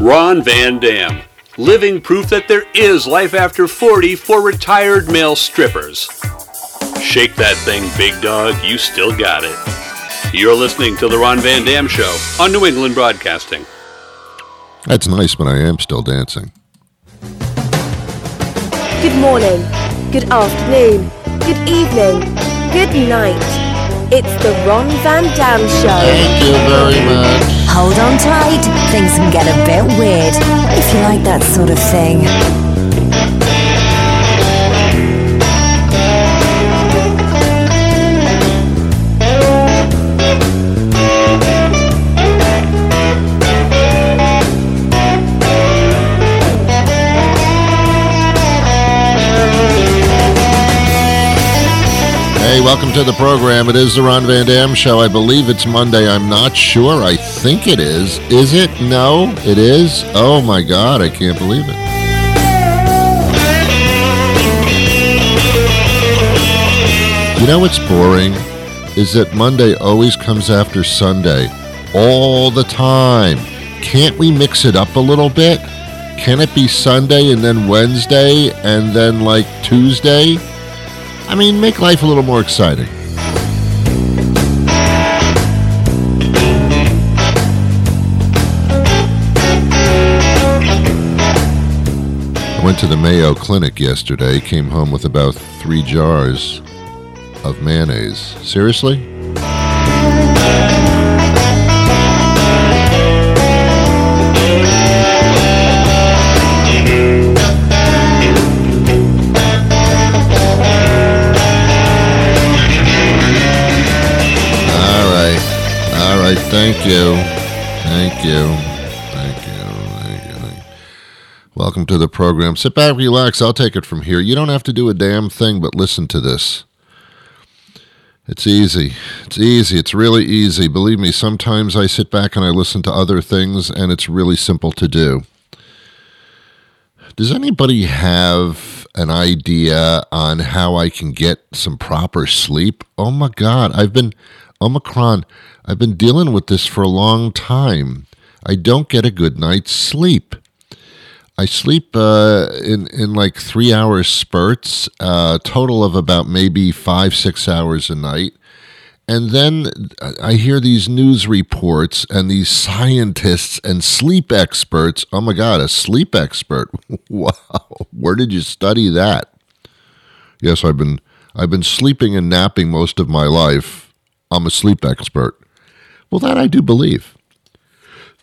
Ron Van Dam, living proof that there is life after 40 for retired male strippers. Shake that thing, big dog, you still got it. You're listening to The Ron Van Dam Show on New England Broadcasting. That's nice, but I am still dancing. Good morning, good afternoon, good evening, good night. It's the Ron Van Dam Show. Thank you very much. Hold on tight, things can get a bit weird if you like that sort of thing. Hey, welcome to the program. It is the Ron Van Dam Show. I believe it's Monday. I'm not sure. I think it is. Is it? No, it is. Oh my God, I can't believe it. You know what's boring? Is that Monday always comes after Sunday. All the time. Can't we mix it up a little bit? Can it be Sunday and then Wednesday and then like Tuesday? I mean, make life a little more exciting. I went to the Mayo Clinic yesterday, came home with about three jars of mayonnaise. Seriously? Thank you. Thank you. Thank you. Thank you. Welcome to the program. Sit back, relax. I'll take it from here. You don't have to do a damn thing but listen to this. It's easy. It's easy. It's really easy. Believe me, sometimes I sit back and I listen to other things, and it's really simple to do. Does anybody have an idea on how I can get some proper sleep? Oh my God, I've been, Omicron, I've been dealing with this for a long time. I don't get a good night's sleep. I sleep uh, in in like three hour spurts, uh, total of about maybe five six hours a night, and then I hear these news reports and these scientists and sleep experts. Oh my God, a sleep expert! Wow, where did you study that? Yes, I've been I've been sleeping and napping most of my life. I'm a sleep expert. Well, that I do believe.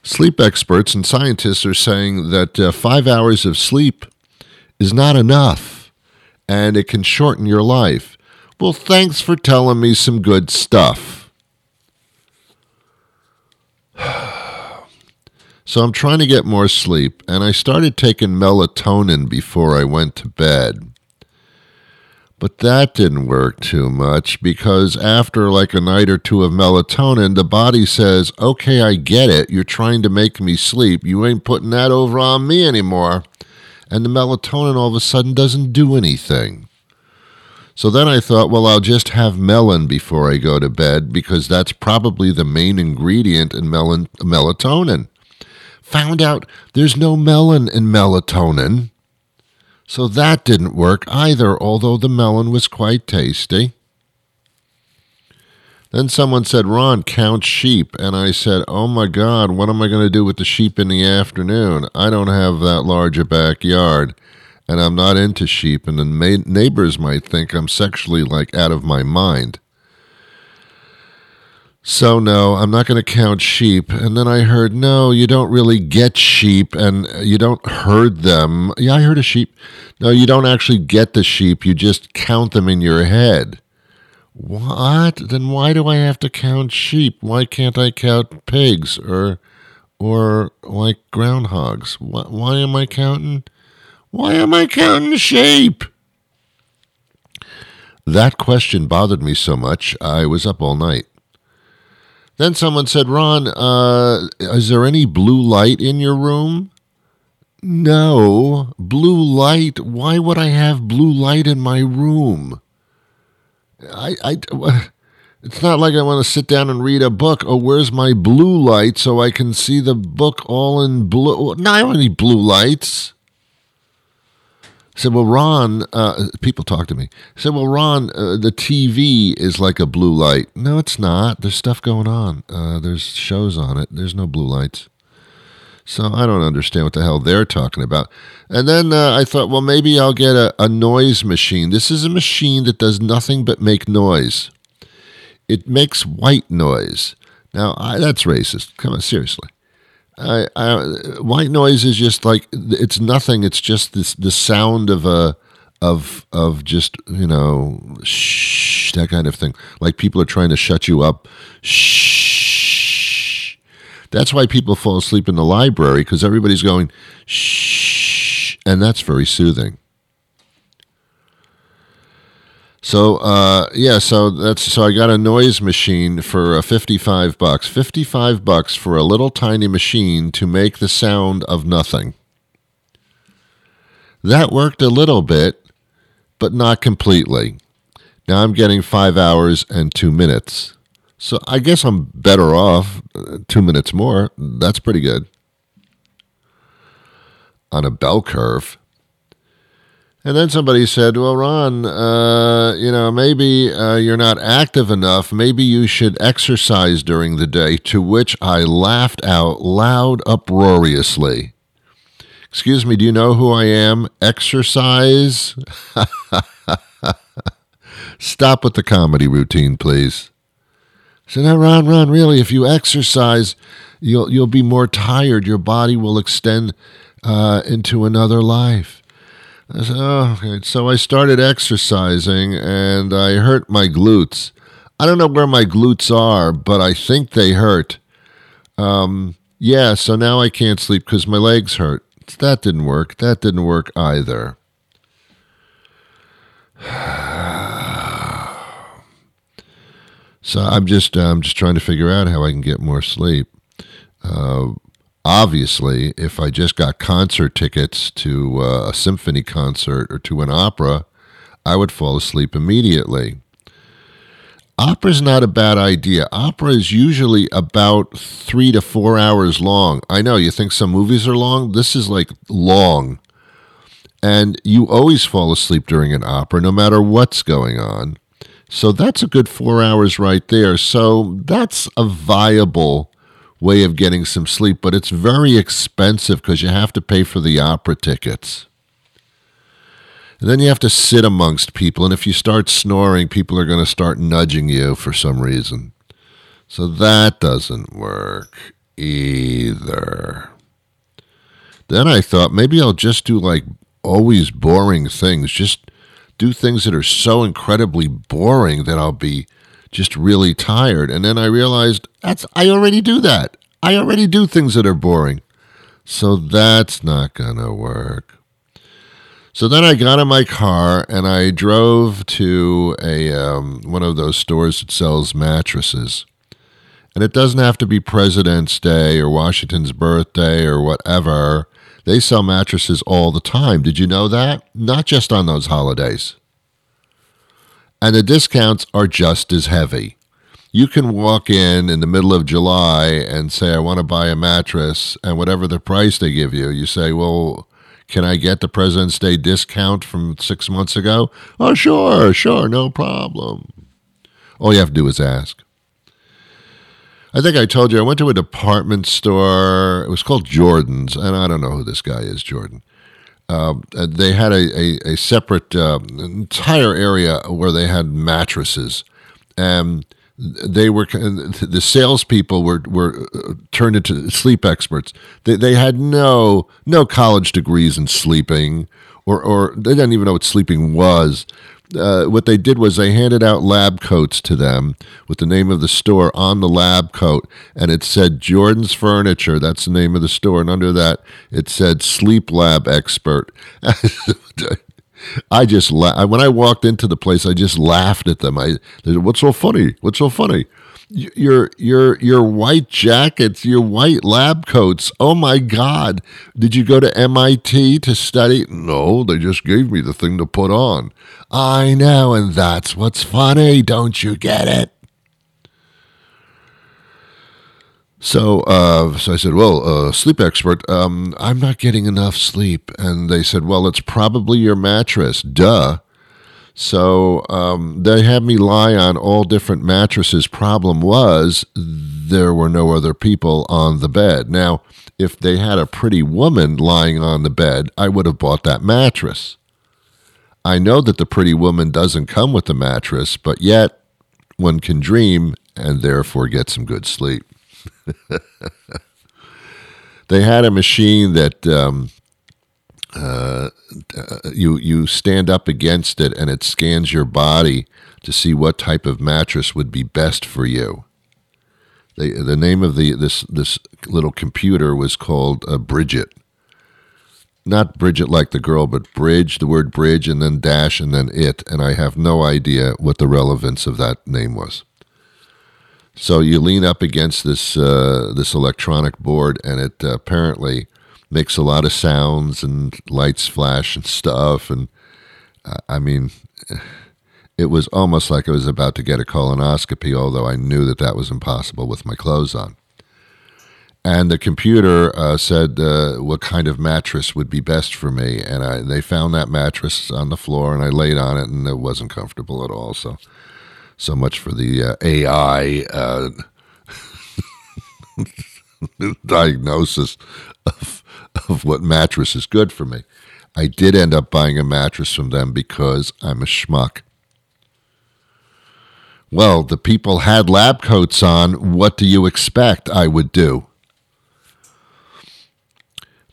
Sleep experts and scientists are saying that uh, five hours of sleep is not enough and it can shorten your life. Well, thanks for telling me some good stuff. So I'm trying to get more sleep, and I started taking melatonin before I went to bed. But that didn't work too much because after like a night or two of melatonin, the body says, okay, I get it. You're trying to make me sleep. You ain't putting that over on me anymore. And the melatonin all of a sudden doesn't do anything. So then I thought, well, I'll just have melon before I go to bed because that's probably the main ingredient in melon- melatonin. Found out there's no melon in melatonin. So that didn't work either, although the melon was quite tasty. Then someone said, Ron, count sheep. And I said, Oh my God, what am I going to do with the sheep in the afternoon? I don't have that large a backyard, and I'm not into sheep, and the neighbors might think I'm sexually like out of my mind. So, no, I'm not going to count sheep. And then I heard, no, you don't really get sheep and you don't herd them. Yeah, I heard a sheep. No, you don't actually get the sheep, you just count them in your head. What? Then why do I have to count sheep? Why can't I count pigs or or like groundhogs? Why, why am I counting? Why am I counting sheep? That question bothered me so much, I was up all night. Then someone said, Ron, uh, is there any blue light in your room? No. Blue light? Why would I have blue light in my room? I, I, It's not like I want to sit down and read a book. Oh, where's my blue light so I can see the book all in blue? No, I don't need blue lights. Said, well, Ron, uh, people talk to me. Said, well, Ron, uh, the TV is like a blue light. No, it's not. There's stuff going on. Uh, there's shows on it. There's no blue lights. So I don't understand what the hell they're talking about. And then uh, I thought, well, maybe I'll get a, a noise machine. This is a machine that does nothing but make noise it makes white noise. Now, I, that's racist. Come on, seriously. I, I, white noise is just like it's nothing. It's just this the sound of a of of just you know shh that kind of thing. Like people are trying to shut you up. Shh. That's why people fall asleep in the library because everybody's going shh, and that's very soothing. So uh, yeah, so that's so I got a noise machine for uh, fifty five bucks. Fifty five bucks for a little tiny machine to make the sound of nothing. That worked a little bit, but not completely. Now I'm getting five hours and two minutes. So I guess I'm better off. Uh, two minutes more. That's pretty good. On a bell curve. And then somebody said, Well, Ron, uh, you know, maybe uh, you're not active enough. Maybe you should exercise during the day. To which I laughed out loud, uproariously. Excuse me, do you know who I am? Exercise? Stop with the comedy routine, please. So now, Ron, Ron, really, if you exercise, you'll, you'll be more tired. Your body will extend uh, into another life. I said, oh, okay. So I started exercising and I hurt my glutes. I don't know where my glutes are, but I think they hurt. Um, yeah, so now I can't sleep because my legs hurt. That didn't work. That didn't work either. so I'm just I'm just trying to figure out how I can get more sleep. Uh, obviously, if I just got concert tickets to uh, a symphony concert or to an opera, I would fall asleep immediately. Opera's not a bad idea. Opera is usually about three to four hours long. I know you think some movies are long. This is like long. And you always fall asleep during an opera, no matter what's going on. So that's a good four hours right there. So that's a viable way of getting some sleep, but it's very expensive because you have to pay for the opera tickets. And then you have to sit amongst people, and if you start snoring, people are going to start nudging you for some reason. So that doesn't work either. Then I thought maybe I'll just do like always boring things, just do things that are so incredibly boring that I'll be just really tired. And then I realized that's I already do that. I already do things that are boring. So that's not going to work. So then I got in my car and I drove to a um, one of those stores that sells mattresses. And it doesn't have to be President's Day or Washington's birthday or whatever. They sell mattresses all the time. Did you know that? Not just on those holidays and the discounts are just as heavy. You can walk in in the middle of July and say, I want to buy a mattress, and whatever the price they give you, you say, Well, can I get the President's Day discount from six months ago? Oh, sure, sure, no problem. All you have to do is ask. I think I told you I went to a department store. It was called Jordan's, and I don't know who this guy is, Jordan. Uh, they had a, a, a separate uh, entire area where they had mattresses. And they were the salespeople were were uh, turned into sleep experts. They they had no no college degrees in sleeping, or or they didn't even know what sleeping was uh, what they did was they handed out lab coats to them with the name of the store on the lab coat, and it said Jordan's Furniture. That's the name of the store, and under that it said Sleep Lab Expert. I just la- when I walked into the place, I just laughed at them. I, "What's so funny? What's so funny?" your your your white jackets, your white lab coats. Oh my God! Did you go to MIT to study? No, they just gave me the thing to put on. I know, and that's what's funny. Don't you get it? So, uh, so I said, "Well, uh, sleep expert, um, I'm not getting enough sleep." And they said, "Well, it's probably your mattress." Duh. So um, they had me lie on all different mattresses. Problem was, there were no other people on the bed. Now, if they had a pretty woman lying on the bed, I would have bought that mattress. I know that the pretty woman doesn't come with the mattress, but yet one can dream and therefore get some good sleep. they had a machine that um, uh, you you stand up against it and it scans your body to see what type of mattress would be best for you. The the name of the this this little computer was called uh, Bridget. Not Bridget like the girl, but bridge, the word bridge, and then dash, and then it. And I have no idea what the relevance of that name was. So you lean up against this uh, this electronic board, and it uh, apparently makes a lot of sounds and lights flash and stuff. And uh, I mean, it was almost like I was about to get a colonoscopy, although I knew that that was impossible with my clothes on. And the computer uh, said uh, what kind of mattress would be best for me, and I, they found that mattress on the floor, and I laid on it, and it wasn't comfortable at all. So, so much for the uh, AI uh, diagnosis of of what mattress is good for me. I did end up buying a mattress from them because I'm a schmuck. Well, the people had lab coats on. What do you expect I would do?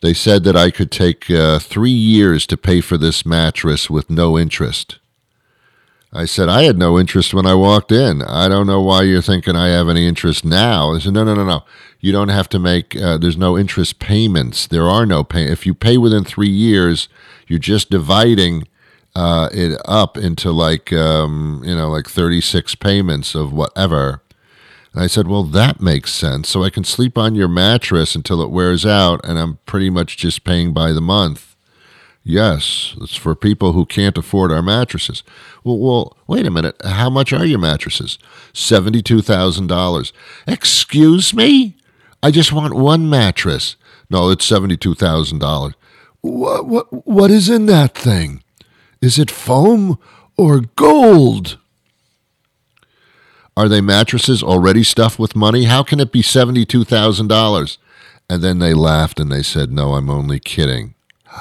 They said that I could take uh, three years to pay for this mattress with no interest. I said, I had no interest when I walked in. I don't know why you're thinking I have any interest now. They said, no, no, no, no. You don't have to make, uh, there's no interest payments. There are no pay. If you pay within three years, you're just dividing uh, it up into like, um, you know, like 36 payments of whatever. And I said, well, that makes sense. So I can sleep on your mattress until it wears out, and I'm pretty much just paying by the month. Yes, it's for people who can't afford our mattresses. Well, well wait a minute. How much are your mattresses? $72,000. Excuse me? I just want one mattress. No, it's $72,000. What, what, what is in that thing? Is it foam or gold? Are they mattresses already stuffed with money? How can it be $72,000? And then they laughed and they said, No, I'm only kidding.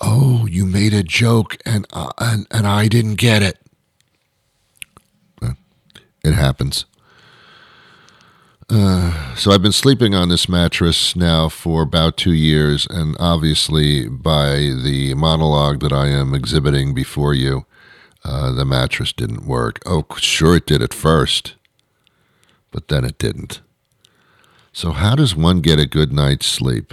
oh, you made a joke and, uh, and, and I didn't get it. It happens. Uh, so I've been sleeping on this mattress now for about two years, and obviously, by the monologue that I am exhibiting before you, uh, the mattress didn't work. Oh, sure, it did at first, but then it didn't. So, how does one get a good night's sleep?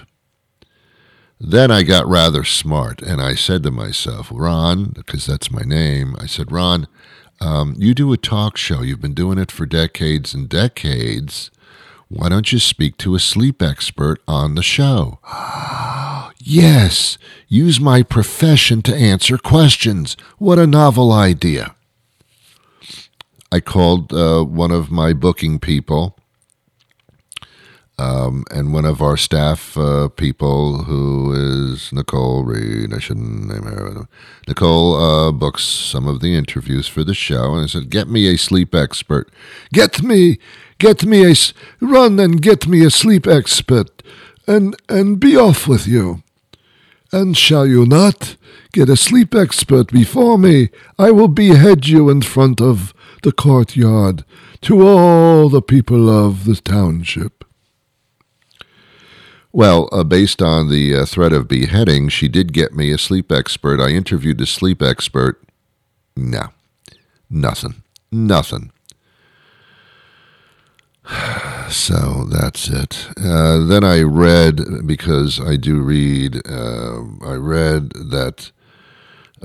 Then I got rather smart and I said to myself, Ron, because that's my name, I said, Ron, um, you do a talk show. You've been doing it for decades and decades. Why don't you speak to a sleep expert on the show? yes, use my profession to answer questions. What a novel idea. I called uh, one of my booking people um, and one of our staff uh, people, who is Nicole Reed, I shouldn't name her. Nicole uh, books some of the interviews for the show, and I said, "Get me a sleep expert. Get me, get me a run and get me a sleep expert, and and be off with you. And shall you not get a sleep expert before me? I will behead you in front of the courtyard to all the people of the township." Well, uh, based on the uh, threat of beheading, she did get me a sleep expert. I interviewed the sleep expert. No, nothing, nothing. So that's it. Uh, then I read, because I do read, uh, I read that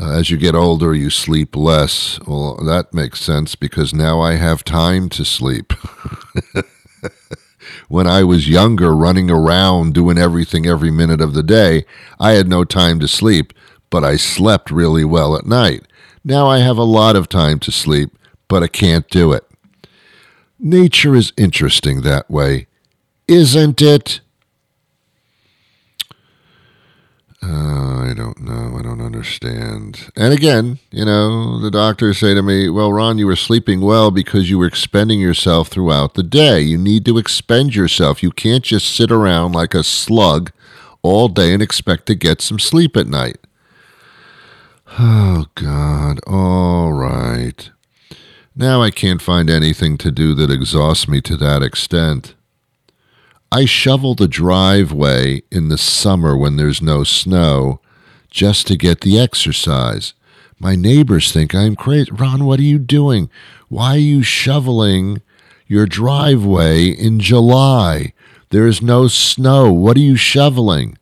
uh, as you get older, you sleep less. Well, that makes sense because now I have time to sleep. when I was younger, running around doing everything every minute of the day, I had no time to sleep, but I slept really well at night. Now I have a lot of time to sleep, but I can't do it. Nature is interesting that way. isn't it? Uh, I don't know. I don't understand. And again, you know, the doctors say to me, Well, Ron, you were sleeping well because you were expending yourself throughout the day. You need to expend yourself. You can't just sit around like a slug all day and expect to get some sleep at night. Oh, God. All right. Now I can't find anything to do that exhausts me to that extent. I shovel the driveway in the summer when there's no snow just to get the exercise. My neighbors think I'm crazy. Ron, what are you doing? Why are you shoveling your driveway in July? There is no snow. What are you shoveling?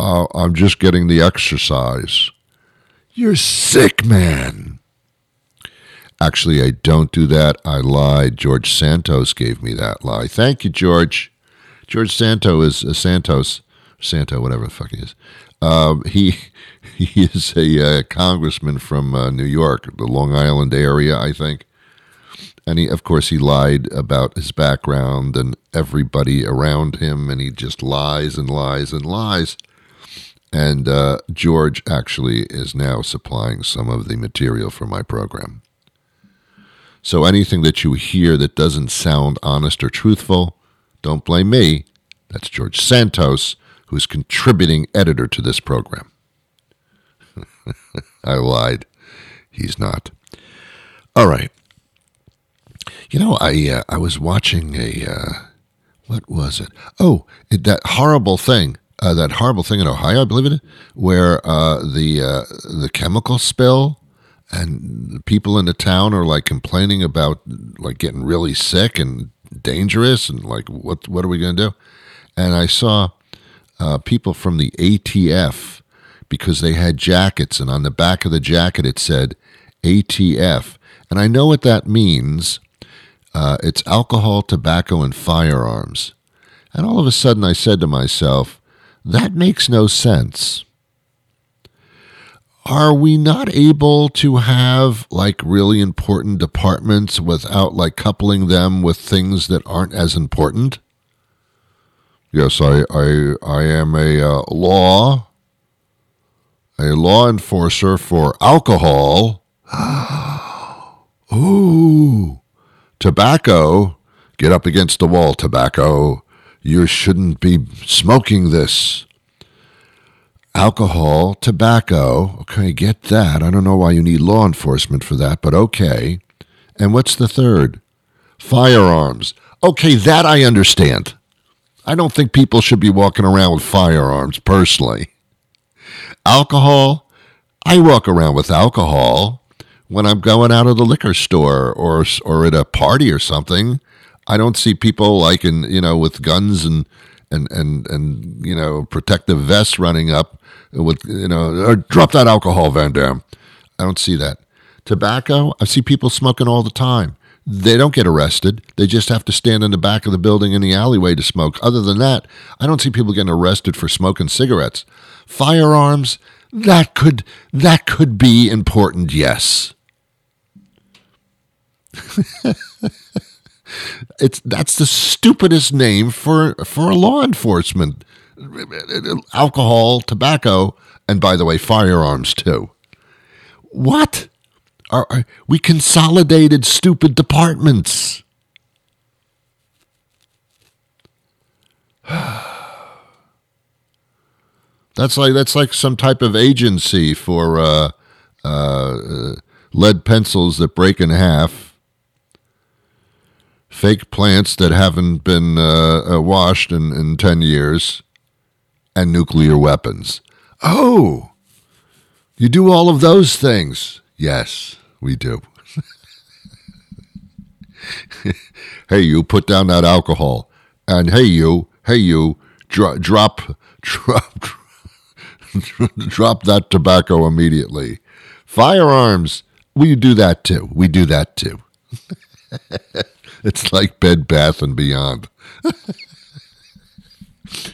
Uh, I'm just getting the exercise. You're sick, man. Actually, I don't do that. I lied. George Santos gave me that lie. Thank you, George. George Santo is uh, Santos, Santo, whatever the fuck he is. Um, he he is a uh, congressman from uh, New York, the Long Island area, I think. And he, of course, he lied about his background and everybody around him, and he just lies and lies and lies. And uh, George actually is now supplying some of the material for my program. So anything that you hear that doesn't sound honest or truthful, don't blame me. That's George Santos, who's contributing editor to this program. I lied. He's not. All right. You know, I uh, I was watching a uh, what was it? Oh, it, that horrible thing, uh, that horrible thing in Ohio, I believe it, where uh, the uh, the chemical spill and the people in the town are like complaining about like getting really sick and dangerous and like what what are we going to do? And I saw uh, people from the ATF because they had jackets, and on the back of the jacket it said ATF, and I know what that means. Uh, it's alcohol, tobacco, and firearms. And all of a sudden, I said to myself, that makes no sense are we not able to have like really important departments without like coupling them with things that aren't as important? Yes, I I I am a uh, law a law enforcer for alcohol. Ooh, tobacco. Get up against the wall, tobacco. You shouldn't be smoking this alcohol, tobacco. Okay, get that. I don't know why you need law enforcement for that, but okay. And what's the third? Firearms. Okay, that I understand. I don't think people should be walking around with firearms personally. Alcohol. I walk around with alcohol when I'm going out of the liquor store or or at a party or something. I don't see people like in you know with guns and and and and you know protective vests running up with you know or drop that alcohol, Van Dam. I don't see that. Tobacco, I see people smoking all the time. They don't get arrested. They just have to stand in the back of the building in the alleyway to smoke. Other than that, I don't see people getting arrested for smoking cigarettes. Firearms, that could that could be important, yes. it's that's the stupidest name for for a law enforcement alcohol, tobacco, and by the way, firearms too. What? Are, are we consolidated stupid departments? that's like that's like some type of agency for uh, uh, lead pencils that break in half, fake plants that haven't been uh, uh washed in, in ten years, and nuclear weapons. Oh, you do all of those things. Yes, we do. hey, you put down that alcohol. And hey, you, hey, you, dro- drop, drop, drop that tobacco immediately. Firearms, we do that too. We do that too. it's like Bed Bath and Beyond.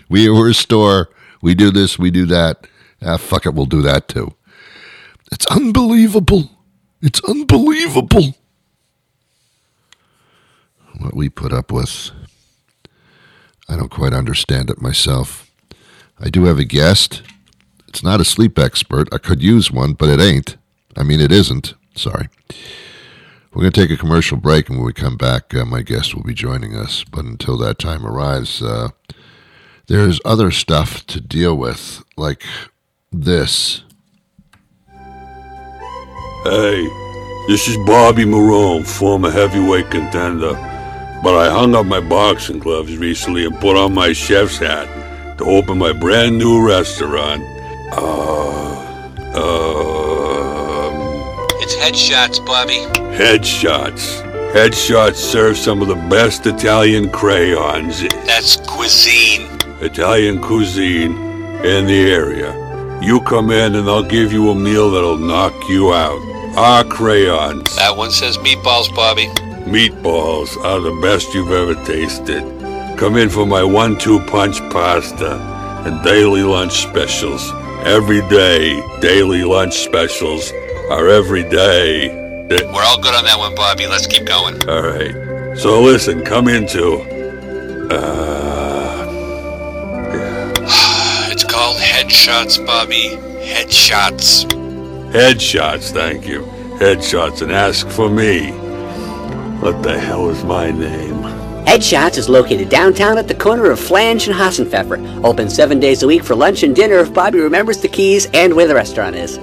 we were a store. We do this. We do that. Ah, fuck it. We'll do that too. It's unbelievable. It's unbelievable what we put up with. I don't quite understand it myself. I do have a guest. It's not a sleep expert. I could use one, but it ain't. I mean, it isn't. Sorry. We're going to take a commercial break, and when we come back, uh, my guest will be joining us. But until that time arrives, uh, there's other stuff to deal with, like this. Hey, this is Bobby Marone, former heavyweight contender. But I hung up my boxing gloves recently and put on my chef's hat to open my brand new restaurant. Uh, um, It's headshots, Bobby. Headshots. Headshots serve some of the best Italian crayons, That's cuisine. Italian cuisine in the area. You come in and I'll give you a meal that'll knock you out. Our crayons. That one says meatballs, Bobby. Meatballs are the best you've ever tasted. Come in for my one-two punch pasta and daily lunch specials. Every day, daily lunch specials are every day. Th- We're all good on that one, Bobby. Let's keep going. All right. So listen, come into. Uh, It's called headshots, Bobby. Headshots. headshots, thank you. Headshots, and ask for me. What the hell is my name? Headshots is located downtown at the corner of Flange and Hassenpfeffer. Open seven days a week for lunch and dinner if Bobby remembers the keys and where the restaurant is.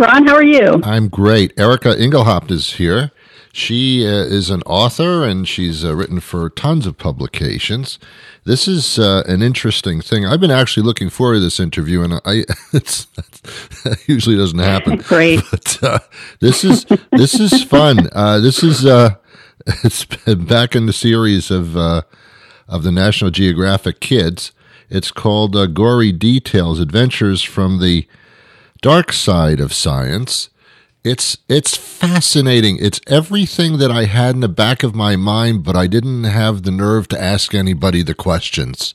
Ron. How are you? I'm great. Erica Engelhaupt is here. She uh, is an author and she's uh, written for tons of publications. This is uh, an interesting thing. I've been actually looking forward to this interview, and I it's, that usually doesn't happen. Great. But uh, this is this is fun. Uh, this is uh, it's back in the series of uh, of the National Geographic Kids. It's called uh, Gory Details: Adventures from the Dark Side of Science. It's it's fascinating. It's everything that I had in the back of my mind, but I didn't have the nerve to ask anybody the questions.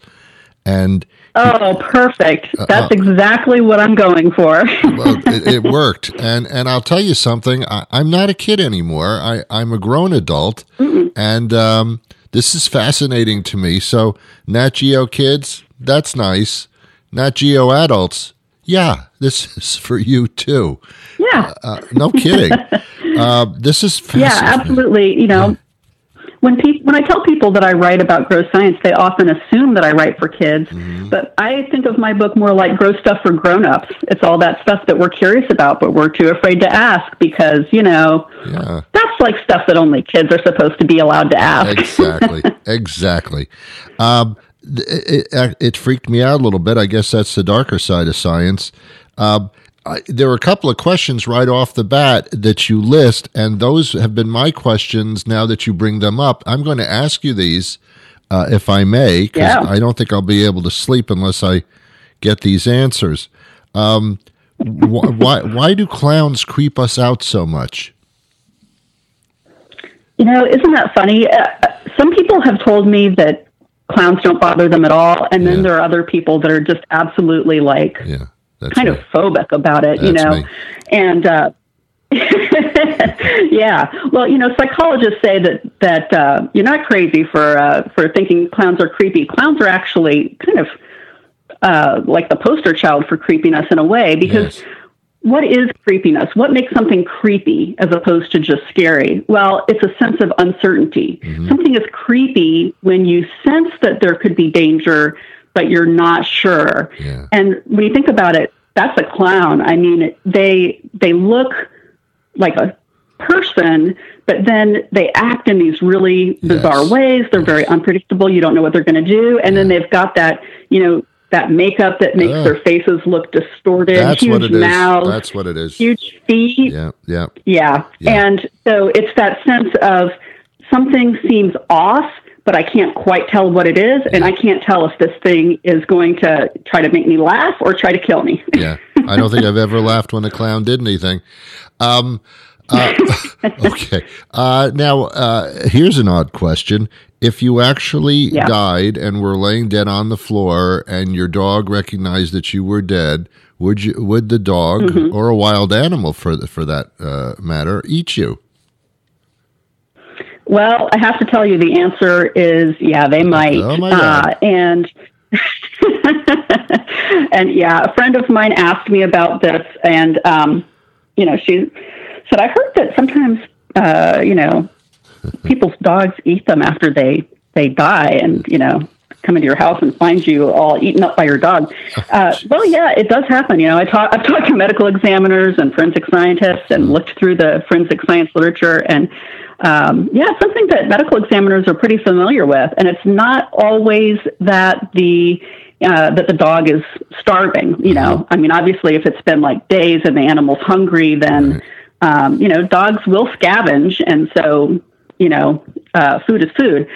And Oh, perfect. Uh, That's exactly what I'm going for. well, it, it worked. And and I'll tell you something. I, I'm not a kid anymore. I, I'm a grown adult, and um, this is fascinating to me. So, Nat Geo kids, that's nice. Nat Geo adults, yeah, this is for you too. yeah. Uh, no kidding. uh, this is Yeah, absolutely. You know, when pe- when I tell people that I write about gross science, they often assume that I write for kids. Mm-hmm. But I think of my book more like gross stuff for grown-ups. It's all that stuff that we're curious about, but we're too afraid to ask because, you know, Yeah. that's like stuff that only kids are supposed to be allowed to ask. exactly exactly um, it, it, it freaked me out a little bit. I guess that's the darker side of science. Um, I, there were a couple of questions right off the bat that you list and those have been my questions now that you bring them up. I'm going to ask you these uh, if i may because Yeah. i don't think i'll be able to sleep unless i get these answers. Um, wh- why, why do clowns creep us out so much? You know, isn't that funny? Uh, some people have told me that clowns don't bother them at all, and then Yeah. there are other people that are just absolutely like yeah kind me. of phobic about it, you know. me. And uh yeah, well, you know, psychologists say that that uh, you're not crazy for uh, for thinking clowns are creepy. Clowns are actually kind of uh, like the poster child for creepiness in a way because Yes. What is creepiness? What makes something creepy as opposed to just scary? Well, it's a sense of uncertainty. Mm-hmm. Something is creepy when you sense that there could be danger, but you're not sure. Yeah. And when you think about it, that's a clown. I mean, they they look like a person, but then they act in these really bizarre Yes. ways. They're very unpredictable. You don't know what they're going to do, and then they've got that, you know, that makeup that makes their faces look distorted, that's huge what it is mouths, that's what it is huge feet. yeah yeah Yeah. Yeah. And so it's that sense of something seems off, but I can't quite tell what it is. And I can't tell if this thing is going to try to make me laugh or try to kill me. yeah. I don't think I've ever laughed when a clown did anything. Um, uh, okay. Uh, now, uh, here's an odd question. If you actually Yeah. died and were laying dead on the floor and your dog recognized that you were dead, would you would the dog Mm-hmm. or a wild animal for the, for that uh, matter eat you? Well, I have to tell you, the answer is yeah, they might. Oh, my God. Uh, and and yeah, a friend of mine asked me about this, and um, you know, she said, "I heard that sometimes, uh, you know, people's dogs eat them after they they die, and you know." Come into your house and find you all eaten up by your dog. Uh, well, yeah, it does happen. You know, I talk, I've talked to medical examiners and forensic scientists, and looked through the forensic science literature, and um, yeah, something that medical examiners are pretty familiar with, and it's not always that the uh, that the dog is starving. You know, I mean, obviously, if it's been like days and the animal's hungry, then um, you know, dogs will scavenge, and so you know, uh, food is food.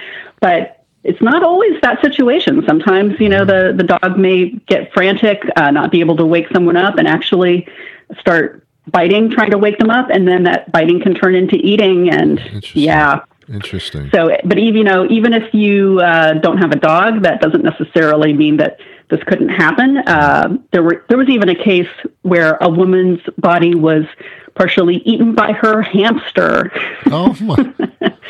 But it's not always that situation. Sometimes, you know, the the dog may get frantic, uh, not be able to wake someone up, and actually start biting, trying to wake them up, and then that biting can turn into eating. And Interesting. yeah, Interesting. so, but even you know, even if you uh, don't have a dog, that doesn't necessarily mean that this couldn't happen. Uh, there were there was even a case where a woman's body was partially eaten by her hamster. Oh my!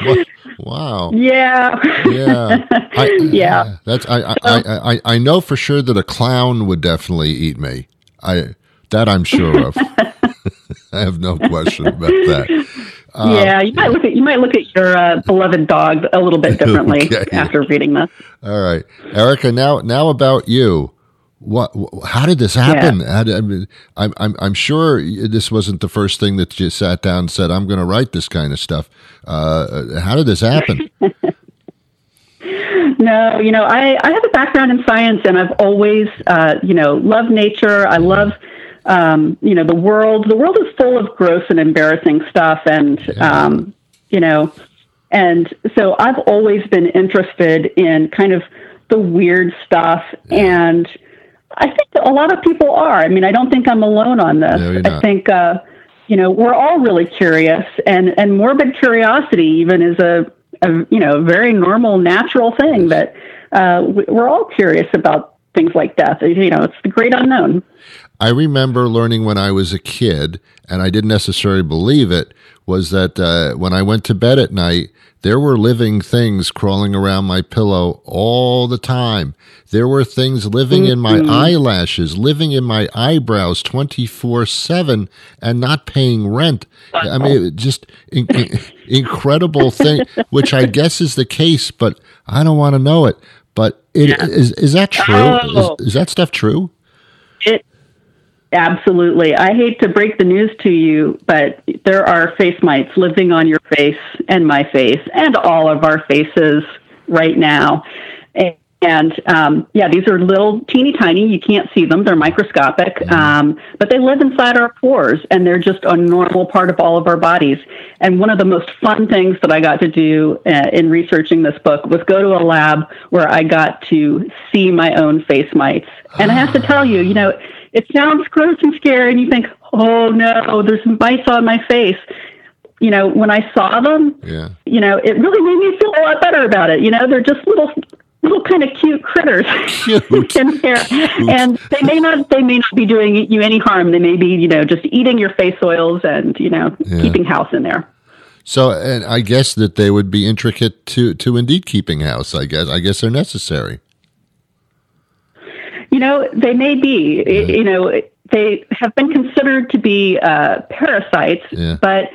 What? Wow. Yeah. Yeah. I, Yeah. That's I, I, I, I I know for sure that a clown would definitely eat me. I that I'm sure of. I have no question about that. Um, yeah, you might look at you might look at your uh, beloved dog a little bit differently Okay. after reading this. All right, Erica. Now, now about you. What? How did this happen? How did, I mean, I'm, I'm, I'm sure this wasn't the first thing that you sat down and said, "I'm going to write this kind of stuff." Uh, how did this happen? No, you know, I, I have a background in science and I've always, uh, you know, loved nature. I love, um, you know, the world. The world is full of gross and embarrassing stuff. And, um, you know, and so I've always been interested in kind of the weird stuff. And I think a lot of people are. I mean, I don't think I'm alone on this. No, I think, uh, you know, we're all really curious, and and morbid curiosity even is a, a you know very normal, natural thing that uh, we're all curious about things like death. You know, it's the great unknown. I remember learning when I was a kid, and I didn't necessarily believe it, was that uh, when I went to bed at night, there were living things crawling around my pillow all the time. There were things living in my eyelashes, living in my eyebrows 24 7 and not paying rent. I mean, just in, in- incredible thing, which I guess is the case, but I don't want to know it. But it is is that true? Oh. Is, is that stuff true? It absolutely. I hate to break the news to you, but there are face mites living on your face and my face and all of our faces right now. And, and um, yeah, these are little teeny tiny. You can't see them; they're microscopic, um, but they live inside our pores, and they're just a normal part of all of our bodies. And one of the most fun things that I got to do uh, in researching this book was go to a lab where I got to see my own face mites. And I have to tell you, you know, it sounds gross and scary, and you think, oh no, there's mites on my face. You know, when I saw them, Yeah. you know, it really made me feel a lot better about it. You know, they're just little, little kind of cute critters Cute. in there, and they may not, they may not be doing you any harm. They may be, you know, just eating your face oils and you know, Yeah. keeping house in there. So, and I guess that they would be intricate to to indeed keeping house. I guess. I guess they're necessary. You know, they may be. I- You know, they have been considered to be uh, parasites, Yeah. but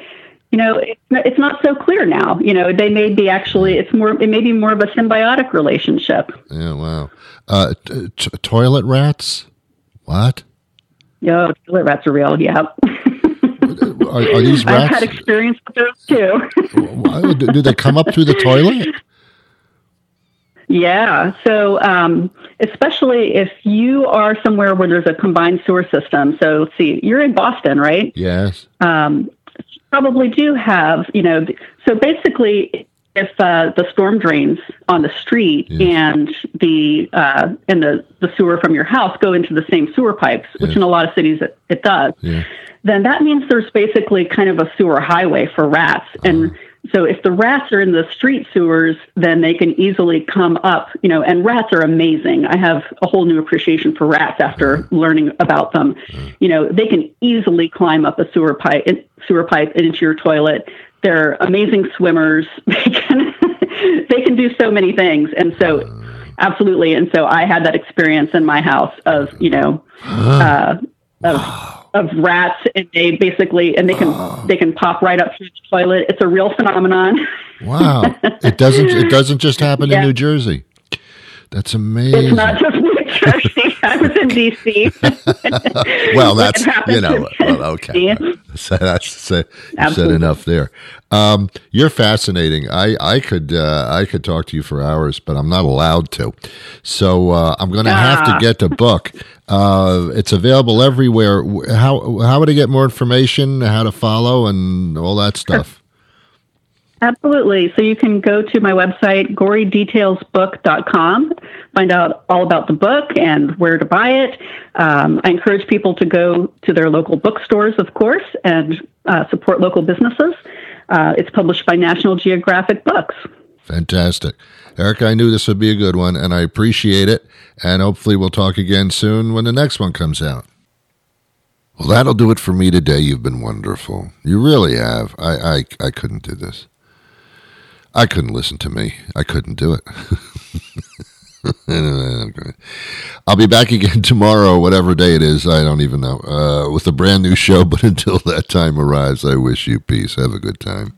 you know, it's not, so clear now. You know, they may be actually. It's more. It may be more of a symbiotic relationship. Yeah. Wow. Uh, t- t- toilet rats. What? Yo, toilet rats are real. Yeah. Are, are these I've had experience with those too. Do they come up through the toilet? Yeah. So, um, especially if you are somewhere where there's a combined sewer system. So, let's see, you're in Boston, right? Yes. um, probably do have, you know, so basically, if uh, the storm drains on the street and the uh, and the, the sewer from your house go into the same sewer pipes, which Yeah. in a lot of cities it, it does, Yeah. then that means there's basically kind of a sewer highway for rats. And so if the rats are in the street sewers, then they can easily come up, you know, and rats are amazing. I have a whole new appreciation for rats after mm-hmm. learning about them. Mm-hmm. You know, they can easily climb up a sewer pipe, sewer pipe into your toilet. they're amazing swimmers. They can they can do so many things, and so mm-hmm. absolutely. And so I had that experience in my house of you know uh, of of rats, and they basically and they can they can pop right up through the toilet. It's a real phenomenon. Wow. It doesn't it doesn't just happen Yeah. in New Jersey. That's amazing. It's not just New Jersey. I was in DC. well, that's you know, well, okay. So that's said enough there. Um, you're fascinating. I I could uh, I could talk to you for hours, but I'm not allowed to. So uh, I'm going to have to Ah. get the book. Uh, it's available everywhere. How how would I get more information? How to follow and all that stuff? Absolutely. So you can go to my website, gorydetailsbook.com, find out all about the book and where to buy it. Um, I encourage people to go to their local bookstores, of course, and uh, support local businesses. Uh, it's published by National Geographic Books. Fantastic. Eric, I knew this would be a good one, and I appreciate it. And hopefully, we'll talk again soon when the next one comes out. Well, that'll do it for me today. You've been wonderful. You really have. I, I, I couldn't do this. I couldn't listen to me. I couldn't do it. I'll be back again tomorrow, whatever day it is. I don't even know. Uh, with a brand new show. But until that time arrives, I wish you peace. Have a good time.